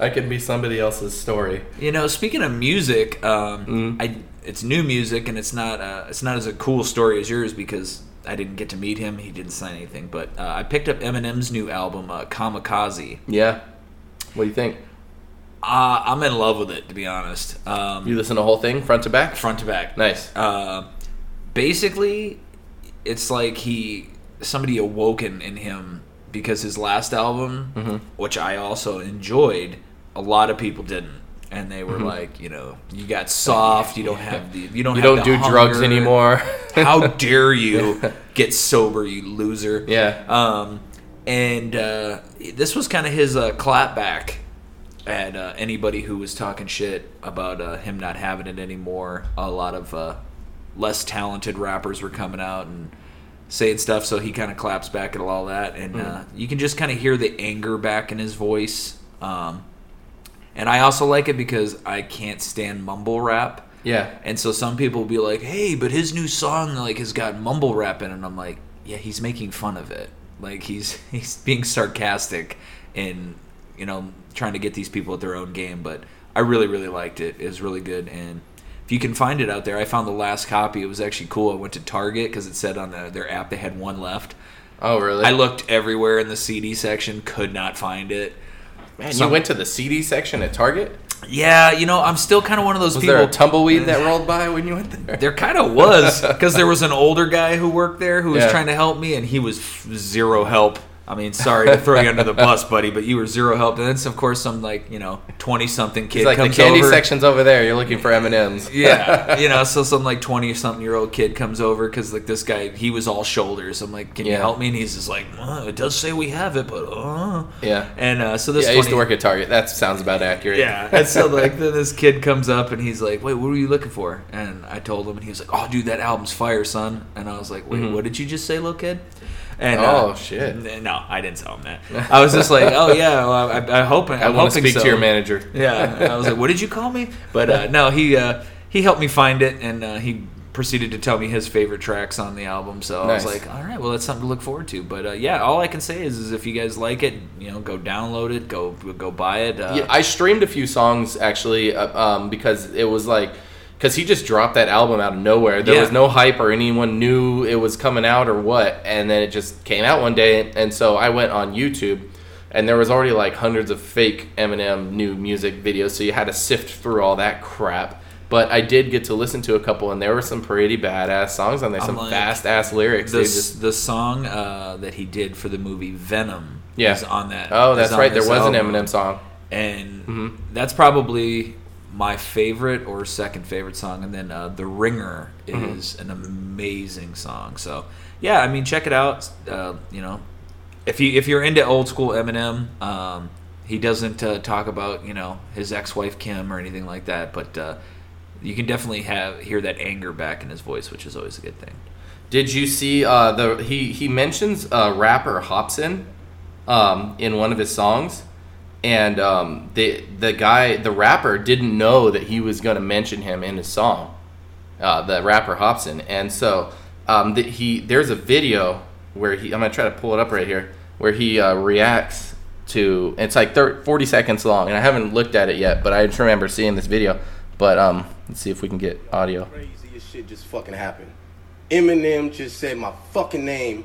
I could be somebody else's story. You know, speaking of music, um, Mm. I it's new music and it's not uh, it's not as a cool story as yours because I didn't get to meet him. He didn't sign anything, but uh, I picked up Eminem's new album, uh, Kamikaze, Yeah. What do you think? Uh, I'm in love with it, to be honest. Um, You listen to the whole thing, front to back? front to back. Nice. Uh, basically, it's like he somebody awoken in him because his last album, Mm-hmm. which I also enjoyed, a lot of people didn't, and they Mm-hmm. were like, you know, you got soft, you don't have the, you don't, You don't do drugs anymore. How *laughs* dare you *laughs* get sober, you loser? yeah. Um, and uh, this was kind of his uh, clapback at uh, anybody who was talking shit about uh, him not having it anymore. A lot of uh, less talented rappers were coming out and saying stuff, so he kind of claps back at all that, and uh, you can just kind of hear the anger back in his voice. Um, and I also like it because I can't stand mumble rap. yeah. And so some people will be like, "Hey, but his new song like has got mumble rap in it." And I'm like, "Yeah, he's making fun of it. Like he's *laughs* he's being sarcastic and you know trying to get these people at their own game." But I really really liked it. It was really good and if you can find it out there, I found the last copy. It was actually cool. I went to Target because it said on the, their app they had one left. Oh, really? I looked everywhere in the CD section, could not find it. Man, some- you went to the CD section at Target? Yeah, you know, I'm still kind of one of those Was people. there a tumbleweed that *laughs* rolled by when you went there? There kind of was because there *laughs* was an older guy who worked there who was Yeah. trying to help me, and he was zero help. I mean, sorry to throw you under the bus, buddy, but you were zero help. And then, of course, some like you know twenty something kid It's like the comes candy over. section's over there. You're looking for M and M's. *laughs* Yeah, you know, so some like twenty something year old kid comes over because like this guy, he was all shoulders. I'm like, can you help me? And he's just like, it does say we have it, but uh. Yeah. And uh, so this Yeah, I used to work at Target. That sounds about accurate. Yeah. And so like then this kid comes up and he's like, "Wait, what were you looking for?" And I told him, and he was like, "Oh, dude, that album's fire, son." And I was like, "Wait, what did you just say, little kid?" And. Oh, uh, shit. n- No, I didn't tell him that. I was just like, "Oh yeah, well, I, I hope I want to speak so. to your manager. Yeah. I was like, "What did you call me?" But uh, no, he uh, he helped me find it, and uh, he proceeded to tell me his favorite tracks on the album. So I was like, "All right, well, that's something to look forward to." But uh, yeah, all I can say is, is if you guys like it, you know, go download it, go go buy it. Uh, Yeah, I streamed a few songs actually uh, um, because it was like because he just dropped that album out of nowhere. There Yeah. was no hype or anyone knew it was coming out or what, and then it just came out one day. And so I went on YouTube, and there was already like hundreds of fake Eminem new music videos. So you had to sift through all that crap. But I did get to listen to a couple, and there were some pretty badass songs on there. Some like, fast ass lyrics. the, just the song uh, that he did for the movie Venom Yeah. is on that. oh, that's right. There was an. Eminem song. and Mm-hmm. that's probably my favorite or second favorite song. And then uh, "The Ringer" Mm-hmm. is an amazing song. So yeah, I mean, check it out. Uh, you know, if you if you're into old school Eminem, um, he doesn't uh, talk about you know his ex-wife Kim or anything like that, but. Uh, you can definitely have hear that anger back in his voice, which is always a good thing. Did you see uh, the he he mentions uh, rapper Hopsin um, in one of his songs, and um, the the guy the rapper didn't know that he was going to mention him in his song, uh, the rapper Hopsin, and so um, the, he there's a video where he I'm gonna try to pull it up right here where he uh, reacts to it's like 30, 40 seconds long, and I haven't looked at it yet, but I just remember seeing this video. But um, let's see if we can get audio. Craziest shit just fucking happened. Eminem just said my fucking name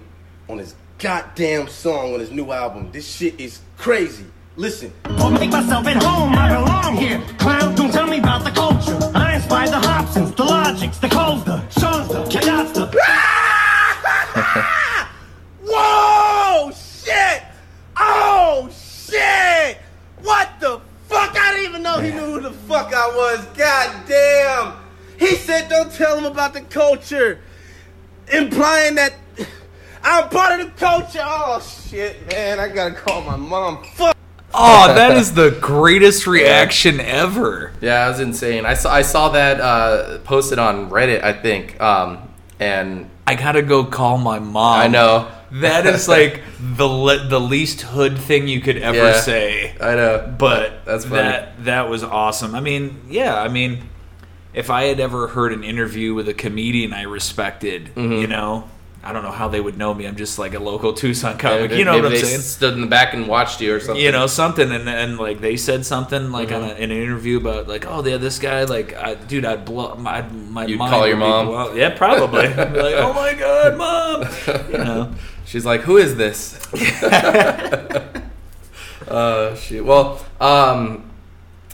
on his goddamn song on his new album. This shit is crazy. Listen. Won't make myself at home, I belong here. Clowns don't tell me about the culture. I inspire the Hopsins, the Logics, the Coles, the Sons, the K-Dots, the... Whoa! Shit! Oh shit! What the fuck? I didn't even know he knew who the fuck I was. God damn! He said don't tell him about the culture. Implying that I'm part of the culture. Oh shit, man. I gotta call my mom. Fuck. Oh, *laughs* that is the greatest reaction ever. Yeah, it was insane. I saw I saw that uh, posted on Reddit, I think, um, and I gotta go call my mom. I know, That is *laughs* like the le- the least hood thing you could ever Yeah. say. I know. But That's funny. that that was awesome. I mean, yeah, I mean, if I had ever heard an interview with a comedian I respected, Mm-hmm. you know, I don't know how they would know me. I'm just like a local *laughs* Tucson comic. You know what I'm they saying? stood in the back and watched you or something. you know something and, and like they said something like on a, Mm-hmm. in an interview about like oh yeah this guy like I, dude I'd blow my my You'd call your mom? blown- yeah probably like oh my god mom you *laughs* know she's like, "Who is this?" *laughs* Uh, shoot. Well, um,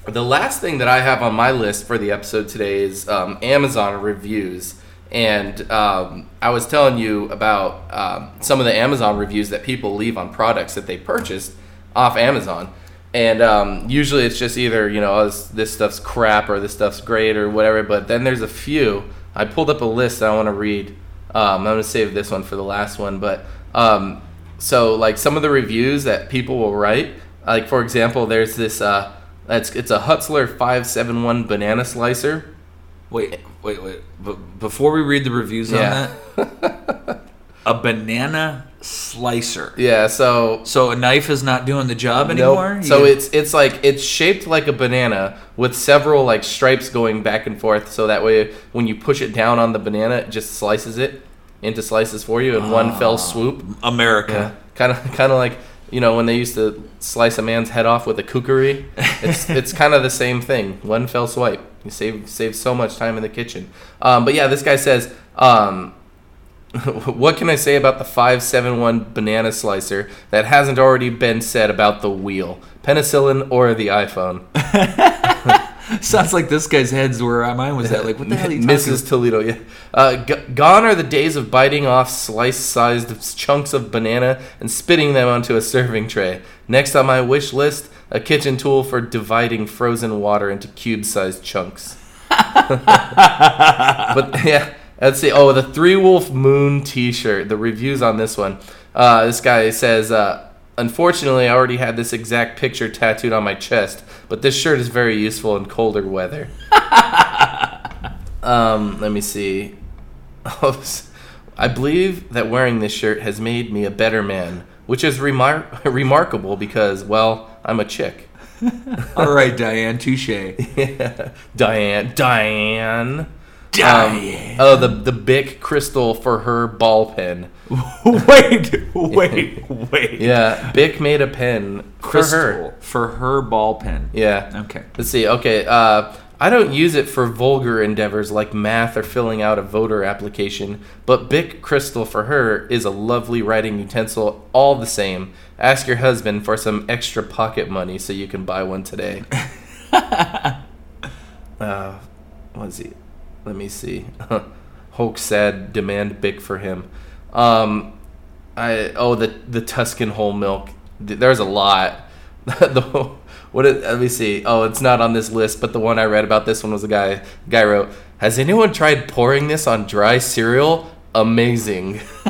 the last thing that I have on my list for the episode today is um, Amazon reviews. And um, I was telling you about um, some of the Amazon reviews that people leave on products that they purchased off Amazon. And um, usually it's just either, you know, oh, this, this stuff's crap or this stuff's great or whatever. But then there's a few. I pulled up a list I want to read. Um, I'm going to save this one for the last one. But um, so, like, some of the reviews that people will write, like, for example, there's this. Uh, it's, it's a Hutzler 571 banana slicer. Wait, wait, wait. But before we read the reviews Yeah. on that, *laughs* a banana slicer. Yeah, so So a knife is not doing the job Nope. anymore. So You- it's it's like it's shaped like a banana with several like stripes going back and forth. So that way, when you push it down on the banana, it just slices it into slices for you in one fell ah. swoop. America. Yeah, kind of kind of like you know when they used to slice a man's head off with a kukri. It's *laughs* it's kind of the same thing. One fell swipe. You save save so much time in the kitchen. Um, but yeah, this guy says. Um, *laughs* what can I say about the 571 banana slicer that hasn't already been said about the wheel, penicillin, or the iPhone? *laughs* *laughs* Sounds like this guy's head's where mine was at. Like, what the hell are you Mrs. Toledo, yeah. Uh, g- gone are the days of biting off slice-sized chunks of banana and spitting them onto a serving tray. Next on my wish list, a kitchen tool for dividing frozen water into cube-sized chunks. *laughs* but yeah, let's see. Oh, the Three Wolf Moon T-shirt. The reviews on this one. Uh, this guy says, uh, "Unfortunately, I already had this exact picture tattooed on my chest, but this shirt is very useful in colder weather." *laughs* Um, let me see. I believe that wearing this shirt has made me a better man, which is remar- *laughs* remarkable because, well, I'm a chick. *laughs* All right, Diane, touche. yeah. Diane, Diane. Diane. Um, oh, the the Bic Cristal for her ball pen. *laughs* wait, wait, *laughs* wait. Yeah, Bic made a pen Cristal for her. for her ball pen. Yeah. Okay. Let's see. Okay. Uh, I don't use it for vulgar endeavors like math or filling out a voter application, but Bic Cristal for her is a lovely writing utensil all the same. Ask your husband for some extra pocket money so you can buy one today. *laughs* uh, let's see. Let me see. Hulk said demand Bic for him. Um, I oh the the Tuscan whole milk. There's a lot. *laughs* the let me see. Oh, it's not on this list, but the one I read about this one was a guy. Guy wrote, "Has anyone tried pouring this on dry cereal? Amazing." *laughs*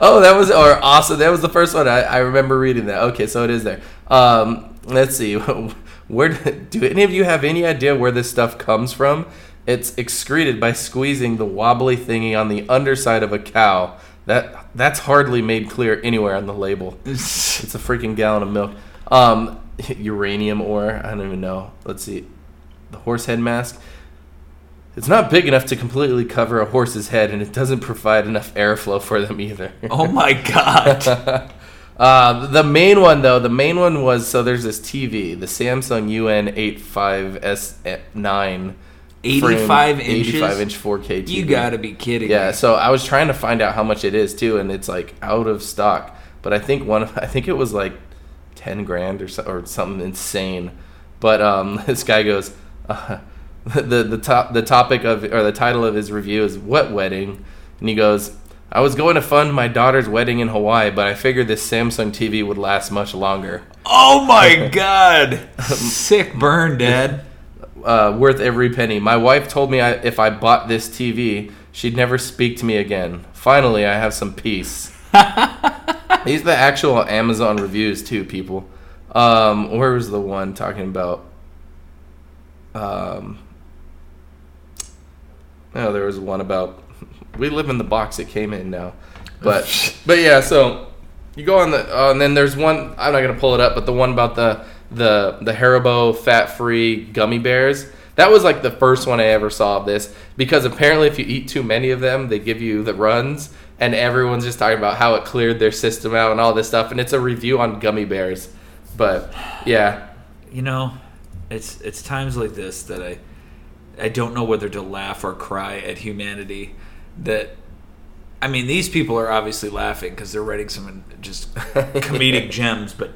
oh, that was or awesome. That was the first one I, I remember reading that. Okay, so it is there. Um, let's see. *laughs* Where do any of you have any idea where this stuff comes from? It's excreted by squeezing the wobbly thingy on the underside of a cow. That that's hardly made clear anywhere on the label. *laughs* It's a freaking gallon of milk. Um, *laughs* uranium ore. I don't even know. Let's see. The horse head mask. It's not big enough to completely cover a horse's head, and it doesn't provide enough airflow for them either. Oh my god. *laughs* Uh, the main one, though, the main one was so there's this TV, the Samsung UN85S9. 85 inches? 85 inch 4K TV. you gotta be kidding Yeah, me. so I was trying to find out how much it is too, and it's like out of stock. But I think one, I think it was like ten grand or so, or something insane. But um, *laughs* this guy goes, uh, *laughs* the the top the topic of or the title of his review is "What Wedding," and he goes, "I was going to fund my daughter's wedding in Hawaii, but I figured this Samsung TV would last much longer, Oh my *laughs* god. Sick burn, Dad. Uh, worth every penny. My wife told me I, if I bought this TV, she'd never speak to me again. Finally, I have some peace." *laughs* These are the actual Amazon reviews too, people. Um, where was the one talking about? Um, oh, there was one about. We live in the box it came in now, but *laughs* but yeah. So you go on the uh, and then there's one. I'm not gonna pull it up, but the one about the the the Haribo fat-free gummy bears. That was like the first one I ever saw of this because apparently if you eat too many of them, they give you the runs, and everyone's just talking about how it cleared their system out and all this stuff. And it's a review on gummy bears, but yeah, You know, it's it's times like this that I I don't know whether to laugh or cry at humanity. That I mean, these people are obviously laughing because they're writing some just *laughs* comedic gems, but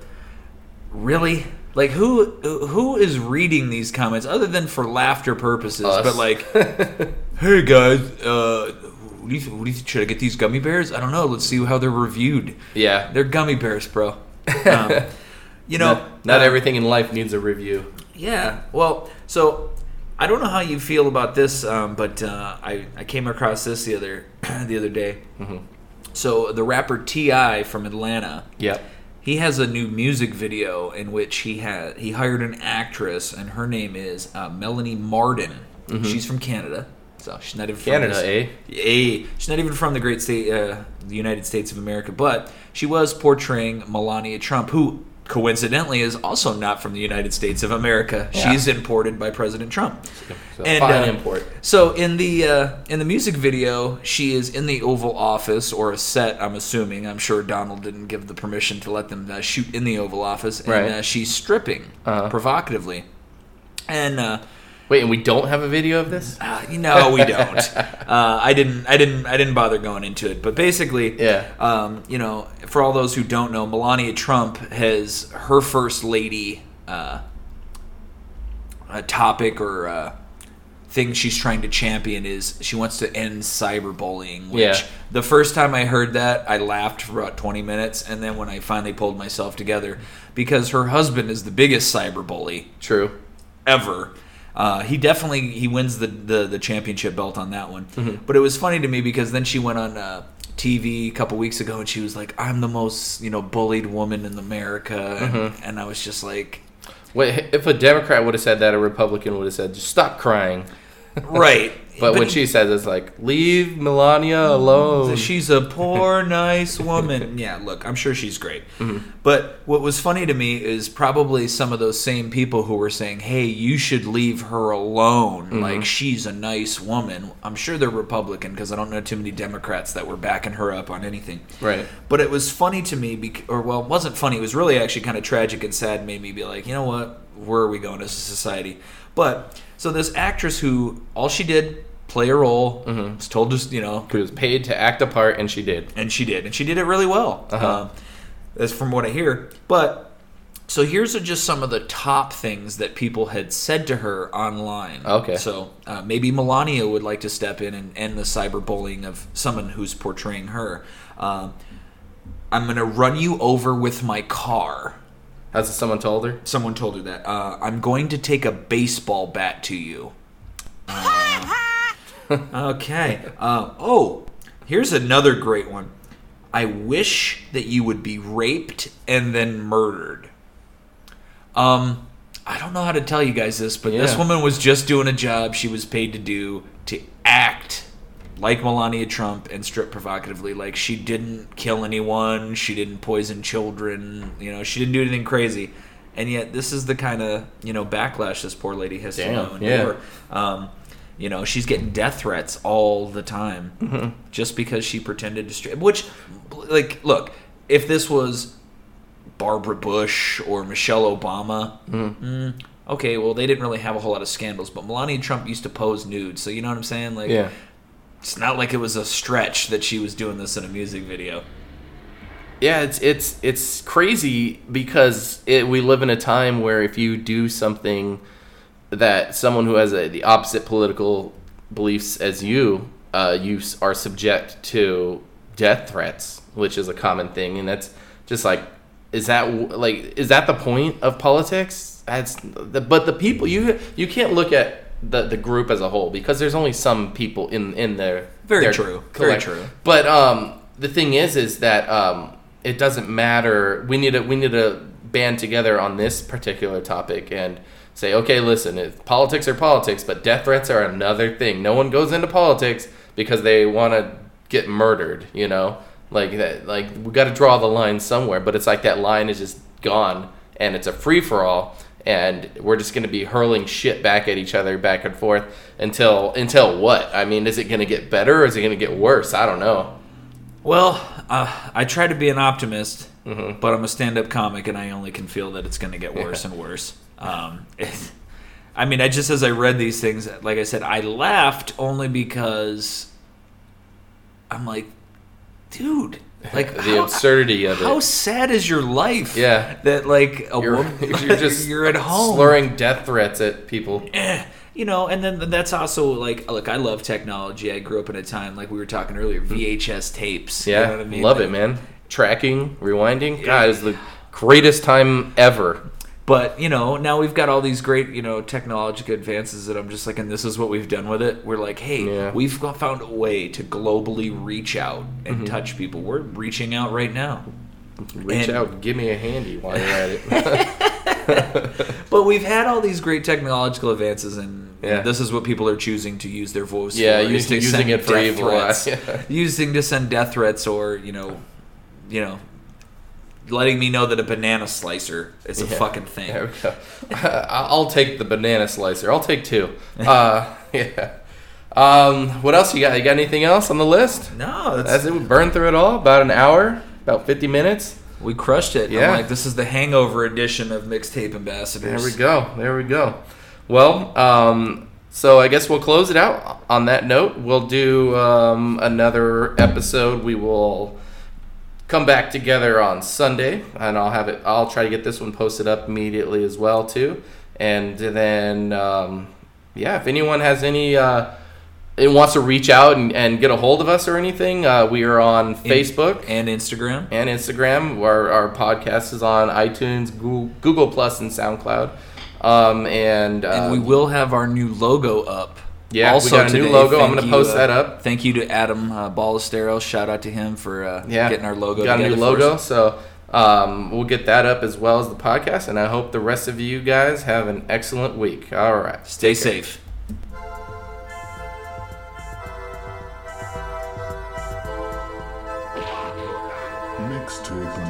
really like who who is reading these comments other than for laughter purposes Us. but like *laughs* hey guys uh what do, you, what do you should i get these gummy bears i don't know let's see how they're reviewed Yeah. they're gummy bears bro *laughs* um, you know not, not uh, everything in life needs a review. yeah. Well, so I don't know how you feel about this, um, but uh, I I came across this the other *clears throat* the other day. So the rapper T.I. from Atlanta, Yep. He has a new music video in which he had he hired an actress, and her name is uh, Melanie Martin. She's from Canada. So she's not even from Canada, this- eh? Eh, she's not even from the great state, uh, the United States of America, but she was portraying Melania Trump, who coincidentally is also not from the United States of America. Yeah. She's imported by President Trump. So fine import. So in the uh, in the music video, she is in the Oval Office or a set. I'm assuming. I'm sure Donald didn't give the permission to let them uh, shoot in the Oval Office, and Right. uh, she's stripping Uh-huh. provocatively. And uh, Wait, and we don't have a video of this? uh, no, we don't. *laughs* uh, I didn't. I didn't. I didn't bother going into it. But basically, Yeah. Um, you know, for all those who don't know, Melania Trump has her first lady uh, a topic or uh, thing she's trying to champion is she wants to end cyberbullying. Which Yeah. the first time I heard that, I laughed for about twenty minutes, and then when I finally pulled myself together, because her husband is the biggest cyberbully True. ever. Uh, he definitely he wins the, the the championship belt on that one. Mm-hmm. But it was funny to me because then she went on uh, TV a couple weeks ago and she was like, "I'm the most you know bullied woman in America," and, Mm-hmm. and I was just like, Wait, if a Democrat would have said that, a Republican would have said, "Just stop crying." "Right." *laughs* But, when she says it's like, "Leave Melania alone." She's a poor, *laughs* nice woman. Yeah, look, I'm sure she's great. Mm-hmm. But what was funny to me is probably some of those same people who were saying, hey, you should leave her alone. Mm-hmm. Like, she's a nice woman. I'm sure they're Republican because I don't know too many Democrats that were backing her up on anything. Right. But it was funny to me, bec- or well, it wasn't funny. It was really actually kind of tragic and sad. Made me be like, you know what? Where are we going as a society? But so this actress who all she did play a role was told to you know She was paid to act a part, and she did. and she did, and she did it really well. Uh-huh. Um, that's from what I hear. But so here's just some of the top things that people had said to her online. Okay. So uh, maybe Melania would like to step in and end the cyberbullying of someone who's portraying her. Um, I'm gonna run you over with my car. Has someone told her? Someone told her that. Uh, I'm going to take a baseball bat to you. Uh, *laughs* okay. Uh, oh, here's another great one. I wish that you would be raped and then murdered. Um, I don't know how to tell you guys this, but this woman was just doing a job she was paid to do to act like Melania Trump and strip provocatively. Like she didn't kill anyone, she didn't poison children, you know, she didn't do anything crazy. And yet, this is the kind of you know backlash this poor lady has Damn, to know. yeah. Um, you know, she's getting death threats all the time Mm-hmm. just because she pretended to strip. Which, like, look, if this was Barbara Bush or Michelle Obama, Mm-hmm. mm, okay, well, they didn't really have a whole lot of scandals. But Melania Trump used to pose nude, so you know what I'm saying? Like, Yeah. It's not like it was a stretch that she was doing this in a music video. Yeah, it's it's it's crazy because it, we live in a time where if you do something that someone who has a, the opposite political beliefs as you, uh, you are subject to death threats, which is a common thing, and that's just like, is that like is that the point of politics? That's the, but the people you you can't look at the the group as a whole because there's only some people in in there. Very their true. Very true. But um, the thing is, is that um, it doesn't matter. We need to we need to band together on this particular topic and say, okay, listen, it, politics are politics, but death threats are another thing. No one goes into politics because they want to get murdered. You know, like that. Like we got to draw the line somewhere. But it's like that line is just gone, and it's a free for all. And we're just going to be hurling shit back at each other, back and forth until until what? I mean, is it going to get better or is it going to get worse? I don't know. Well, uh, I try to be an optimist, Mm-hmm. but I'm a stand-up comic, and I only can feel that it's going to get *laughs* worse and worse. Um, it- I mean, I just as I read these things, like I said, I laughed only because I'm like, dude, like *laughs* the how- absurdity of it. How sad is your life? Yeah. that like a you're, woman, *laughs* you're just *laughs* you're at home, slurring death threats at people. eh, you know, and then that's also like, look, I love technology. I grew up in a time like we were talking earlier, VHS tapes. you Yeah, know what I mean? love Like, it, man. Tracking, rewinding, Yeah. God, is the greatest time ever. But you know, now we've got all these great, you know, technological advances that I'm just like, and this is what we've done with it. We're like, hey, Yeah. we've found a way to globally reach out and Mm-hmm. touch people. We're reaching out right now. Reach And- out, and give me a handy while you're at it. *laughs* *laughs* But we've had all these great technological advances, and Yeah. this is what people are choosing to use their voice Yeah, for. using- using it for evil. threats. *laughs* Yeah. using to send death threats, or you know, you know, letting me know that a banana slicer is a Yeah. fucking thing. There we go. *laughs* I'll take the banana slicer. I'll take two. *laughs* Uh, yeah. Um, what else you got? You got anything else on the list? No, that's, That's it. We burned through it all. About an hour. About fifty minutes. we crushed it. Yeah. I'm like, this is the hangover edition of mixtape ambassadors. There we go. There we go. Well, um, so I guess we'll close it out on that note. We'll do um, another episode. We will come back together on Sunday, and I'll have it. I'll try to get this one posted up immediately as well too. And then, um, yeah, if anyone has any. Uh, it wants to reach out and, and get a hold of us or anything, uh, we are on Facebook and Instagram. and Instagram. Our, our podcast is on iTunes, Google, Google Plus, and SoundCloud. Um, and uh, And we will have our new logo up. Yeah, we got a new logo. I'm gonna you, post uh, that up. Thank you to Adam uh, Ballesteros. Shout out to him for uh, yeah, getting our logo. Got a new logo, so um, we'll get that up as well as the podcast. And I hope the rest of you guys have an excellent week. All right, Stay safe. Mixtape ambassadors.